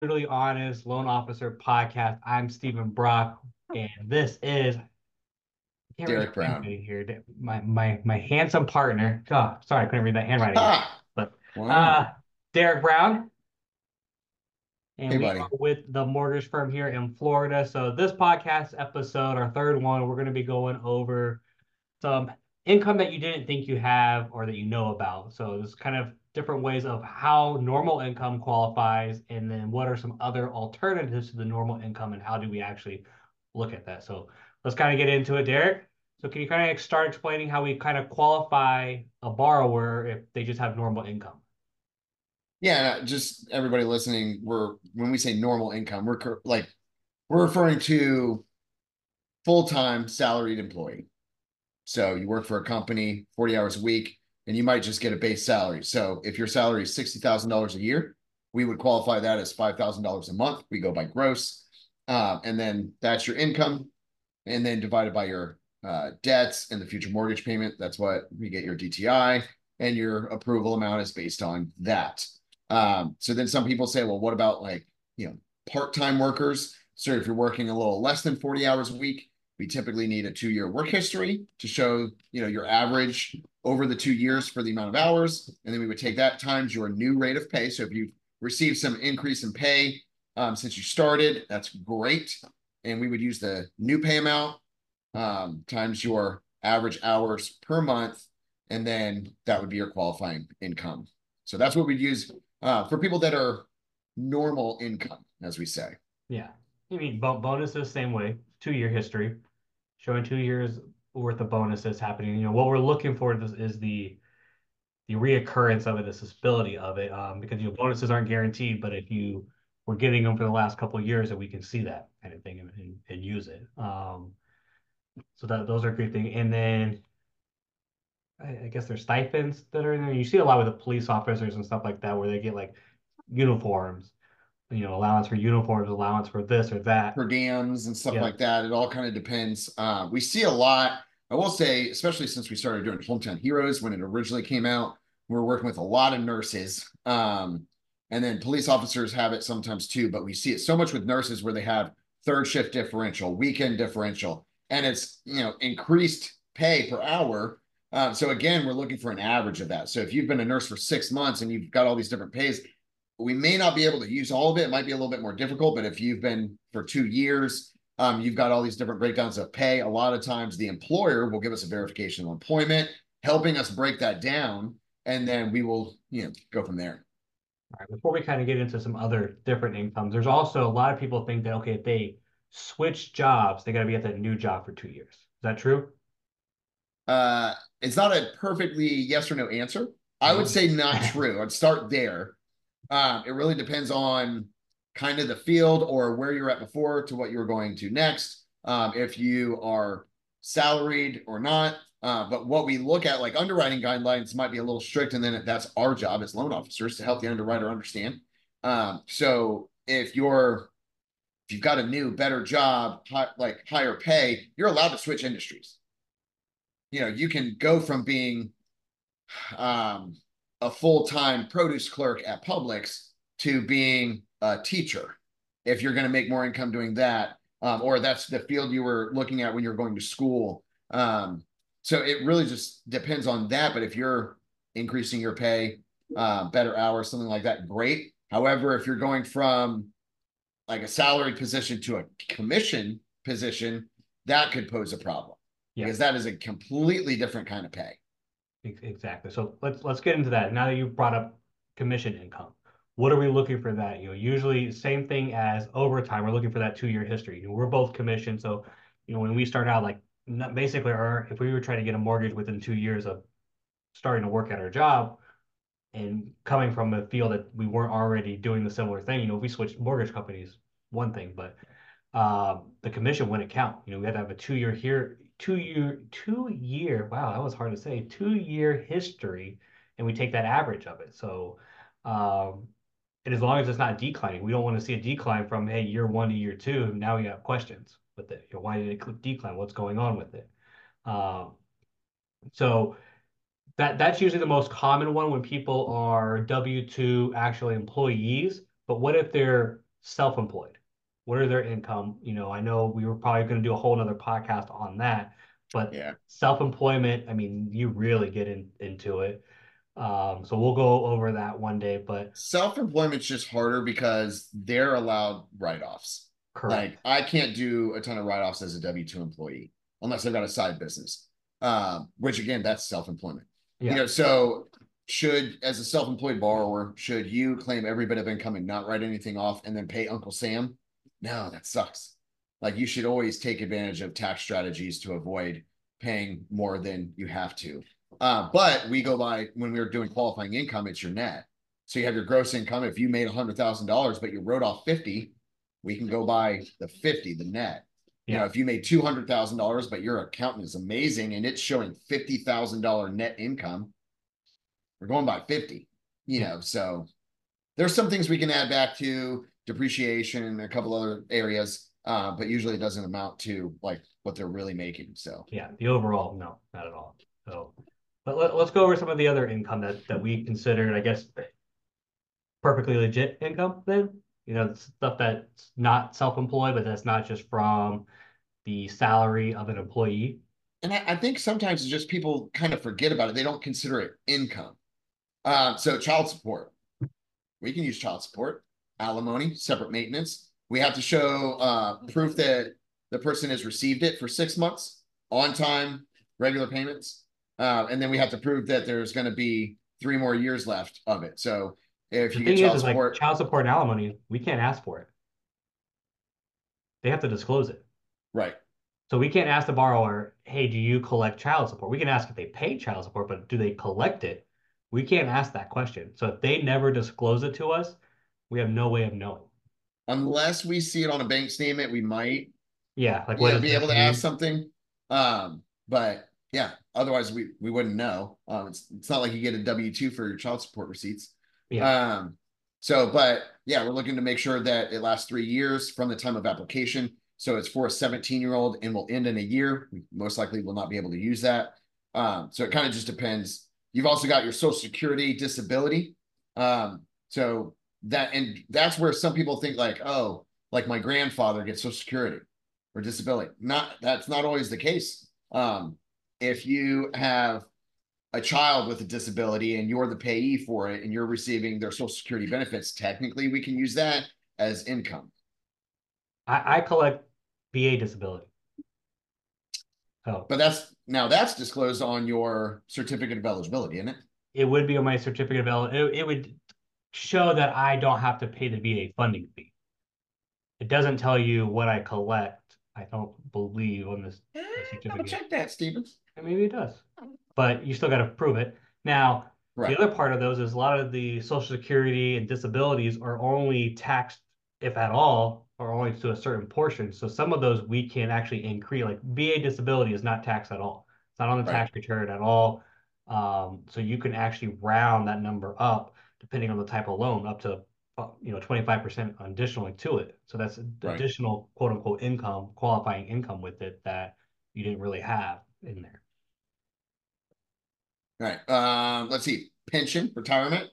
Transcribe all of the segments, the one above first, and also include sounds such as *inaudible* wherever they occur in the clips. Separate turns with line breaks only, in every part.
Brutally Honest Loan Officer Podcast. I'm Stephen Brock, and this is
Derick Brown
here. My my my handsome partner. Oh, sorry, I couldn't read that handwriting.
Ah,
but
wow.
uh, Derick Brown, and
Hey,
we
buddy.
are with the mortgage firm here in Florida. So this podcast episode, our third one, we're going to be going over some income that you didn't think you have or that you know about. So there's kind of different ways of how normal income qualifies, and then what are some other alternatives to the normal income, and how do we actually look at that? So let's kind of get into it, Derick. So can you kind of start explaining how we kind of qualify a borrower if they just have normal income?
yeah, just everybody listening, we're when we say normal income, we're like we're referring to full-time salaried employee. So you work for a company 40 hours a week and you might just get a base salary. So if your salary is $60,000 a year, we would qualify that as $5,000 a month. We go by gross. Uh, and then that's your income. And then divided by your uh, debts and the future mortgage payment. That's what we get your DTI and your approval amount is based on that. Um, so then some people say, well, what about like, you know, part-time workers? So if you're working a little less than 40 hours a week, we typically need a two-year work history to show, you know, your average over the two years for the amount of hours. And then we would take that times your new rate of pay. So if you've received some increase in pay um, since you started, that's great. And we would use the new pay amount um, times your average hours per month. And then that would be your qualifying income. So that's what we'd use uh, for people that are normal income, as we say.
Yeah. I mean, bo- bonuses, same way, two year history, showing two years worth of bonuses happening. You know, what we're looking for is, is the the reoccurrence of it, the stability of it, um, because you know bonuses aren't guaranteed, but if you were getting them for the last couple of years, that we can see that kind of thing and, and, and use it. Um, so that those are a great thing. And then I, I guess there's stipends that are in there. You see a lot with the police officers and stuff like that, where they get like uniforms, you know, allowance for uniforms, allowance for this or that.
per diems and stuff
Yeah.
like that. It all kind of depends. Uh, we see a lot. I will say, especially since we started doing Hometown Heroes when it originally came out, we we're working with a lot of nurses. Um, and then police officers have it sometimes too, but we see it so much with nurses where they have third shift differential, weekend differential, and it's you know increased pay per hour. Uh, so again, we're looking for an average of that. So if you've been a nurse for six months and you've got all these different pays, we may not be able to use all of it. It might be a little bit more difficult, but if you've been for two years, um, you've got all these different breakdowns of pay. A lot of times the employer will give us a verification of employment, helping us break that down. And then we will, you know, go from there.
All right, before we kind of get into some other different incomes, there's also a lot of people think that okay, if they switch jobs, they got to be at that new job for two years. Is that true?
Uh, it's not a perfectly yes or no answer. I would say not true. I'd start there. Um, it really depends on kind of the field or where you're at before to what you're going to next. Um, if you are salaried or not. Uh, but what we look at, like underwriting guidelines, might be a little strict, and then that's our job as loan officers to help the underwriter understand. Um, so if you're if you've got a new, better job, hi, like higher pay, you're allowed to switch industries. You know, you can go from being um, a full-time produce clerk at Publix to being a teacher if you're going to make more income doing that um, or that's the field you were looking at when you were going to school. Um, so it really just depends on that but if you're increasing your pay uh, better hours something like that great. However if you're going from like a salaried position to a commission position that could pose a problem
Yeah.
because that is a completely different kind of pay
Exactly. So let's let's get into that. Now that you've brought up commission income, what are we looking for that? You know, usually same thing as overtime. We're looking for that two-year history. You know, we're both commissioned, so you know when we start out, like basically, our if we were trying to get a mortgage within two years of starting to work at our job, and coming from a field that we weren't already doing the similar thing, you know, if we switched mortgage companies, one thing, but um, the commission wouldn't count. You know, we had to have a two-year here, two-year, two-year. Wow, that was hard to say. Two-year history, and we take that average of it. So, um, and as long as it's not declining, we don't want to see a decline from hey year one to year two. Now we have questions with it. You know, why did it decline? What's going on with it? Um, so that that's usually the most common one when people are W two actually employees. But what if they're self-employed. What are their income? You know, I know we were probably going to do a whole nother podcast on that, but
Yeah.
self-employment, I mean, you really get in, into it. Um, so we'll go over that one day, but
Self-employment's just harder because they're allowed write-offs.
correct.
Like I can't do a ton of write-offs as a W-2 employee unless I've got a side business. Um, which again, that's self-employment. You
Yeah.
know, so should as a self-employed borrower, should you claim every bit of income and not write anything off and then pay Uncle Sam? No, that sucks. Like you should always take advantage of tax strategies to avoid paying more than you have to. Uh, but we go by when we were doing qualifying income, it's your net. So you have your gross income. If you made hundred thousand dollars, but you wrote off fifty, we can go by the fifty, the net. You know, if you made two hundred thousand dollars, but your accountant is amazing and it's showing fifty thousand dollar net income, we're going by fifty. You know, so there's some things we can add back to depreciation and a couple other areas, uh, but usually it doesn't amount to like what they're really making. So
Yeah, the overall, no, not at all. So, but let, let's go over some of the other income that, that we considered, I guess, perfectly legit income then. You know, stuff that's not self-employed, but that's not just from the salary of an employee.
and I, I think sometimes it's just people kind of forget about it. They don't consider it income. Uh, so child support, we can use child support, alimony, separate maintenance. We have to show uh, proof that the person has received it for six months on time, regular payments, uh, and then we have to prove that there's going to be three more years left of it. So if
The
you get child
is like
support,
child support and alimony, we can't ask for it. They have to disclose it.
right?
So we can't ask the borrower, hey, do you collect child support? We can ask if they pay child support, but do they collect it? We can't ask that question. So if they never disclose it to us, we have no way of knowing.
Unless we see it on a bank statement, we might
Yeah, like
yeah, be able to
mean?
ask something. Um, but yeah, otherwise we we wouldn't know. Um, it's it's not like you get a W two for your child support receipts.
Yeah.
Um, so but yeah, we're looking to make sure that it lasts three years from the time of application. So it's for a 17 year old and will end in a year. We most likely will not be able to use that. Um, so it kind of just depends. You've also got your social security disability. Um, so that and that's where some people think like, oh, like my grandfather gets social security or disability. Not that's not always the case. Um, if you have a child with a disability and you're the payee for it and you're receiving their social security benefits, technically we can use that as income.
I, I collect VA disability. oh
But that's now that's disclosed on your certificate of eligibility, isn't it?
it would be on my certificate of, el- it, it would show that I don't have to pay the VA funding fee. It doesn't tell you what I collect. I don't believe on this,
Eh, Double check that, Stevens.
and maybe it does, but you still got to prove it. Now,
Right.
The other part of those is a lot of the social security and disabilities are only taxed, if at all, or only to a certain portion. So some of those we can actually increase, like VA disability is not taxed at all. It's not on the
Right.
tax return at all. Um, so you can actually round that number up depending on the type of loan, up to uh, you know, twenty-five percent additionally to it. So that's
Right.
additional quote unquote income, qualifying income with it that you didn't really have in there.
All right. Um, let's see. Pension, retirement.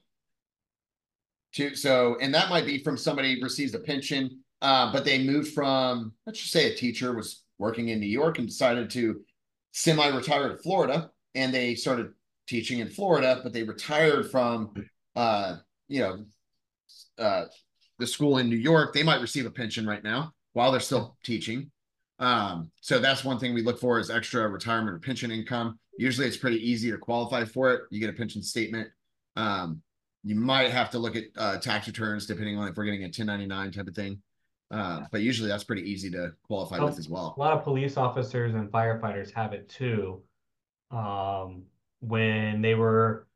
To so, and that might be from somebody receives a pension, uh, but they moved from, let's just say a teacher was working in New York and decided to semi-retire to Florida, and they started teaching in Florida, but they retired from uh, you know, uh the school in New York. They might receive a pension right now while they're still teaching. Um, so that's one thing we look for is extra retirement or pension income. Usually it's pretty easy to qualify for it. You get a pension statement. Um, you might have to look at uh, tax returns depending on if we're getting a 1099 type of thing. Uh, but usually that's pretty easy to qualify
Oh,
with as well.
A lot of police officers and firefighters have it too. Um, when they were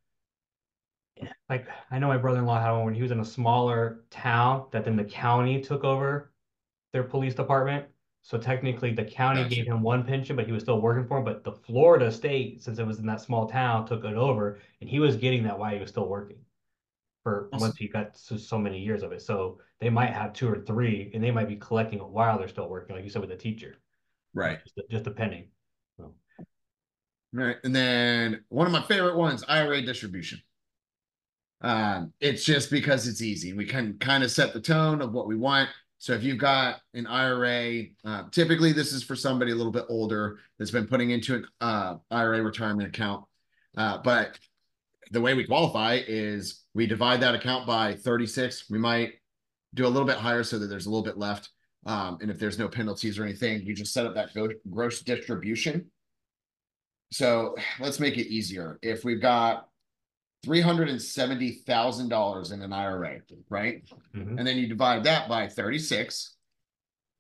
like, I know my brother-in-law had one when he was in a smaller town that then the county took over their police department. So technically the county
Gotcha.
gave him one pension, but he was still working for him. But the Florida state, since it was in that small town, took it over and he was getting that while he was still working. For
Awesome.
once he got so, so many years of it. So they might have two or three and they might be collecting it while they're still working, like you said with the teacher.
Right.
Just, just depending. So,
Right. And then one of my favorite ones, IRA distribution. Um, it's just because it's easy. We can kind of set the tone of what we want. So if you've got an IRA, uh, typically this is for somebody a little bit older that's been putting into an uh, IRA retirement account. Uh, but the way we qualify is we divide that account by 36. We might do a little bit higher so that there's a little bit left. Um, and if there's no penalties or anything, you just set up that gross distribution. So let's make it easier. If we've got $370,000 in an IRA, right? Mm-hmm. And then you divide that by 36,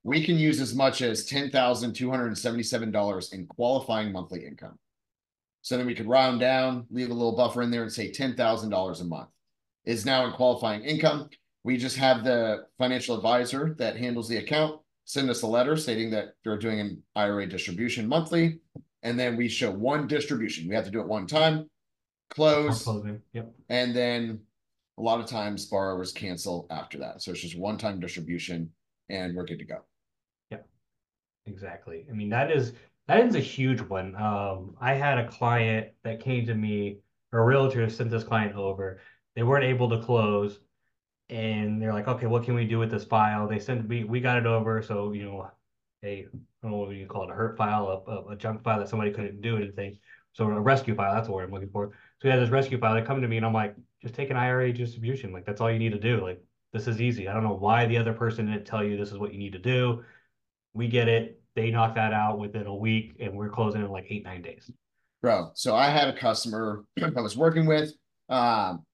we can use as much as $10,277 in qualifying monthly income. So then we could round down, leave a little buffer in there and say $10,000 a month is now in qualifying income. We just have the financial advisor that handles the account send us a letter stating that they're doing an IRA distribution monthly. And then we show one distribution. We have to do it one time close,
closing. Yep.
and then a lot of times borrowers cancel after that. So it's just one-time distribution and we're good to go.
Yeah, exactly. I mean, that is that is a huge one. Um, I had a client that came to me, or a realtor sent this client over. They weren't able to close, and they're like, "Okay, what can we do with this file?" They sent we we got it over, so you know, a I don't know what you call it, a hurt file, a, a junk file that somebody couldn't do anything. So a rescue file, that's word I'm looking for. So we had this rescue file. They come to me and I'm like, just take an IRA distribution. Like that's all you need to do. Like this is easy. I don't know why the other person didn't tell you this is what you need to do. We get it. They knock that out within a week, and we're closing in like eight nine days.
Bro, so I had a customer *clears throat* I was working with, um,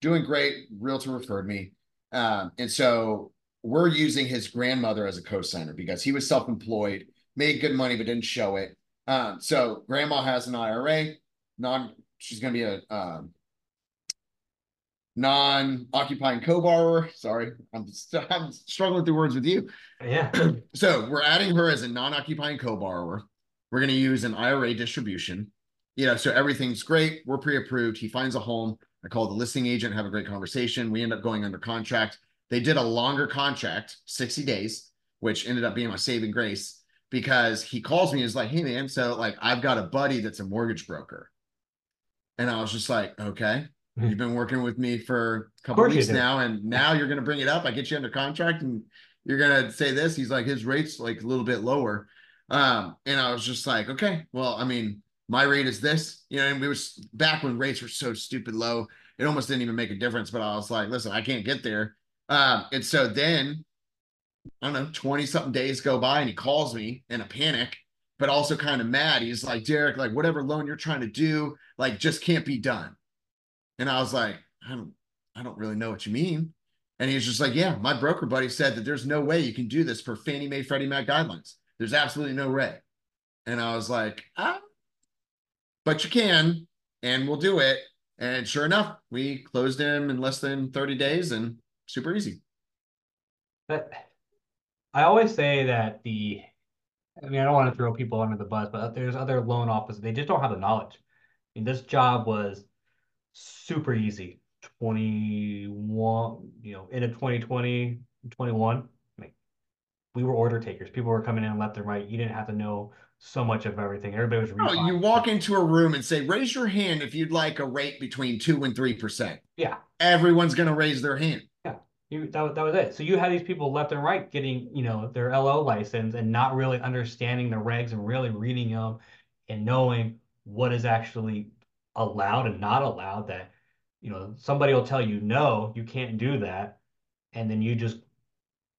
doing great. Realtor referred me, um, and so we're using his grandmother as a co-signer because he was self-employed, made good money but didn't show it. Um, so grandma has an IRA, non she's going to be a um, non-occupying co-borrower. Sorry, I'm, *laughs* I'm struggling through words with you.
Yeah. *clears throat*
so we're adding her as a non-occupying co-borrower. We're going to use an IRA distribution. You know, so everything's great. We're pre-approved. He finds a home. I call the listing agent, have a great conversation. We end up going under contract. They did a longer contract, 60 days, which ended up being my saving grace because he calls me and is like, hey man, so like I've got a buddy that's a mortgage broker. And I was just like, okay, hmm. you've been working with me for a couple weeks now, and now you're going to bring it up. I get you under contract, and you're going to say this. He's like, his rate's like a little bit lower. Um, and I was just like, okay, well, I mean, my rate is this, you know, and we was back when rates were so stupid low, it almost didn't even make a difference. But I was like, listen, I can't get there. Um, and so then I don't know, 20 something days go by and he calls me in a panic but also kind of mad. He's like, Derick, like whatever loan you're trying to do, like just can't be done. And I was like, I don't, I don't really know what you mean. And he's just like, yeah, my broker buddy said that there's no way you can do this for Fannie Mae, Freddie Mac guidelines. There's absolutely no way. And I was like, ah, but you can, and we'll do it. And sure enough, we closed him in less than 30 days and super easy.
But I always say that the I mean, I don't want to throw people under the bus, but there's other loan officers. They just don't have the knowledge. I mean, this job was super easy. 21, you know, into 2020, 21. Like, we were order takers. People were coming in left and right. You didn't have to know so much of everything. Everybody was.
Oh, you walk into a room and say, "Raise your hand if you'd like a rate between two and three percent."
Yeah,
everyone's going to raise their hand.
You, that, that was it. So you had these people left and right getting, you know, their LO license and not really understanding the regs and really reading them and knowing what is actually allowed and not allowed that, you know, somebody will tell you, no, you can't do that. And then you just,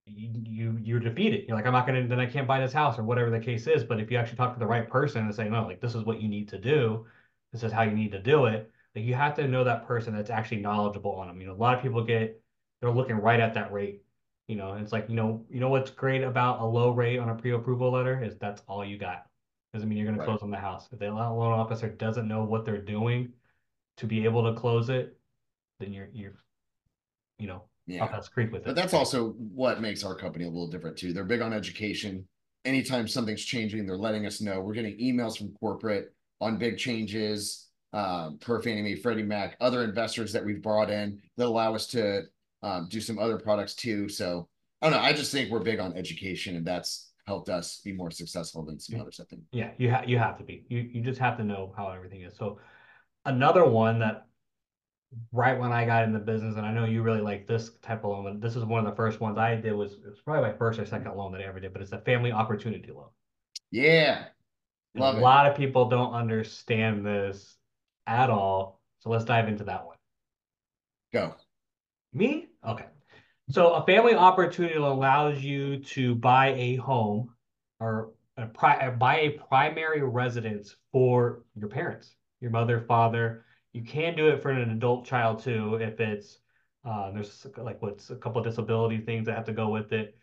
you, you you're defeated. You're like, I'm not going to, then I can't buy this house or whatever the case is. But if you actually talk to the right person and say, no, like, this is what you need to do. This is how you need to do it. Like you have to know that person that's actually knowledgeable on them. You know, a lot of people get, they're looking right at that rate. You know, it's like, you know, you know what's great about a low rate on a pre-approval letter is that's all you got. Doesn't mean you're going right. to close on the house. If the loan officer doesn't know what they're doing to be able to close it, then you're you're you know yeah. up that creek with it.
But that's also what makes our company a little different too. They're big on education. Anytime something's changing, they're letting us know. We're getting emails from corporate on big changes um, per Fannie Mae, Freddie Mac, other investors that we've brought in that allow us to um, do some other products too. So I don't know. I just think we're big on education, and that's helped us be more successful than some other think.
Yeah, you have you have to be. You you just have to know how everything is. So another one that right when I got in the business, and I know you really like this type of loan. but This is one of the first ones I did. Was it was probably my first or second loan that I ever did, but it's a family opportunity loan.
Yeah.
And
Love
a
it.
lot of people don't understand this at all. So let's dive into that one.
Go.
Me? Okay. So a family opportunity allows you to buy a home or a pri- buy a primary residence for your parents, your mother, father. You can do it for an adult child too if it's uh, there's like what's a couple of disability things that have to go with it.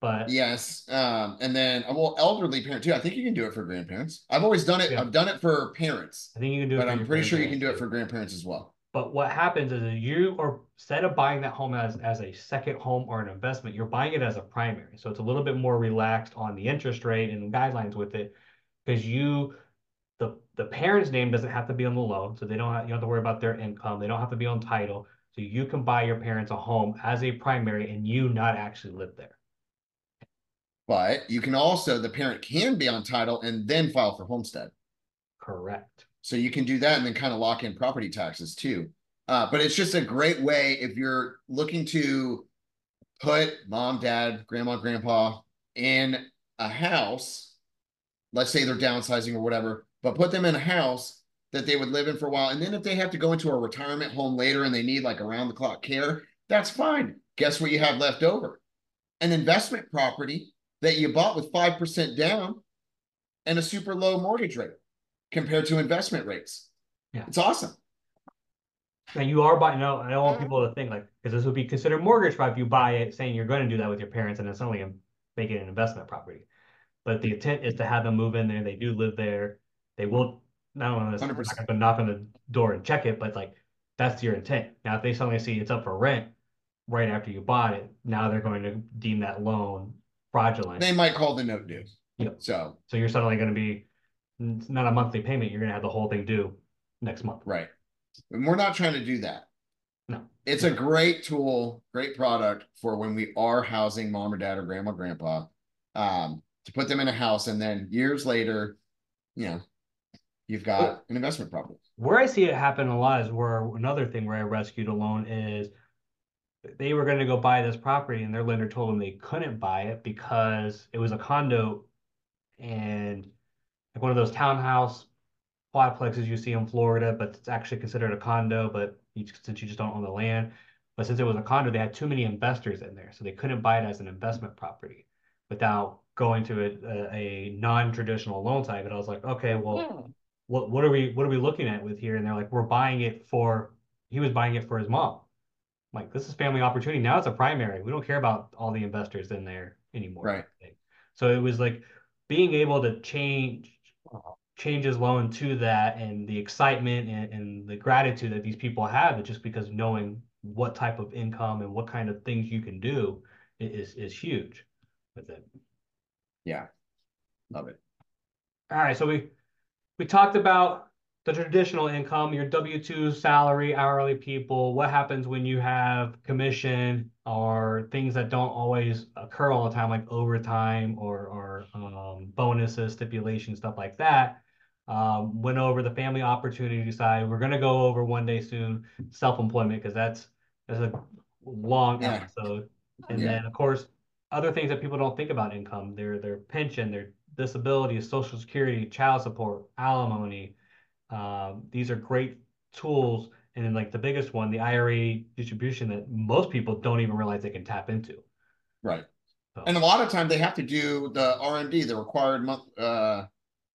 But
Yes. Um, and then well, elderly parent too. I think you can do it for grandparents. I've always done it.
Yeah.
I've done it for parents,
I think you can do it.
but I'm pretty sure you can do it for grandparents as well.
But what happens is you are instead of buying that home as, as a second home or an investment, you're buying it as a primary. So it's a little bit more relaxed on the interest rate and guidelines with it because you the the parent's name doesn't have to be on the loan, so they don't have, you don't have to worry about their income. They don't have to be on title. So you can buy your parents a home as a primary and you not actually live there.
But you can also the parent can be on title and then file for homestead.
Correct.
So you can do that and then kind of lock in property taxes too. Uh, but it's just a great way if you're looking to put mom, dad, grandma, grandpa in a house. Let's say they're downsizing or whatever, but put them in a house that they would live in for a while. And then if they have to go into a retirement home later and they need like around the clock care, that's fine. Guess what you have left over? An investment property that you bought with 5% down and a super low mortgage rate compared to investment rates.
Yeah.
It's awesome.
And you are buying. No, I don't want mm-hmm. people to think like because this would be considered mortgage fraud if you buy it saying you're going to do that with your parents and it's only a, make it an investment property. But the intent is to have them move in there. They do live there. They will not only
100%.
going to knock on the door and check it, but like that's your intent. Now if they suddenly see it's up for rent right after you bought it, now they're going to deem that loan fraudulent.
They might call the note due.
Yep.
So,
So you're suddenly going to be it's not a monthly payment. You're going to have the whole thing due next month.
right. And we're not trying to do that.
No.
It's a great tool, great product for when we are housing mom or dad or grandma, grandpa, um, to put them in a house. And then years later, you know, you've got an investment property.
Where I see it happen a lot is where another thing where I rescued a loan is they were going to go buy this property and their lender told them they couldn't buy it because it was a condo and like one of those townhouse quadplexes you see in Florida, but it's actually considered a condo, but you, since you just don't own the land. But since it was a condo, they had too many investors in there, so they couldn't buy it as an investment property without going to a, a, a non-traditional loan type. And I was like, okay, well, hmm. what what are we what are we looking at with here? And they're like, we're buying it for he was buying it for his mom. I'm like, this is family opportunity. Now it's a primary. We don't care about all the investors in there anymore.
Right.
So it was like being able to change change his loan to that and the excitement and, and the gratitude that these people have just because knowing what type of income and what kind of things you can do is is huge with it.
Yeah. Love it.
All right, so we we talked about the traditional income, your W-2 salary, hourly people, what happens when you have commission or things that don't always occur all the time, like overtime or or um, bonuses, stipulations, stuff like that. Um, went over the family opportunity side. We're gonna go over one day soon self-employment because that's that's a long
Yeah.
episode. And
Yeah.
then of course other things that people don't think about income, their their pension, their disability, social security, child support, alimony. Um, these are great tools. And then like the biggest one, the IRA distribution that most people don't even realize they can tap into.
Right.
So,
And a lot of time they have to do the RMD, the required month, uh,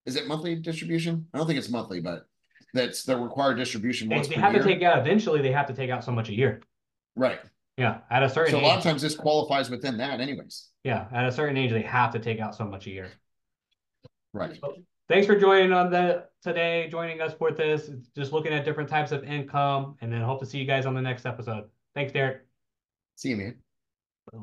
is it monthly distribution? I don't think it's monthly, but that's the required distribution
they,
once
they
per
have
year.
to take out eventually they have to take out so much a year.
Right.
Yeah. At a certain
So a lot of times this qualifies within that anyways.
yeah, at a certain age they have to take out so much a year.
Right.
Thanks for joining on the today, joining us for this. Just looking at different types of income, and then hope to see you guys on the next episode. Thanks, Derick.
See you, man.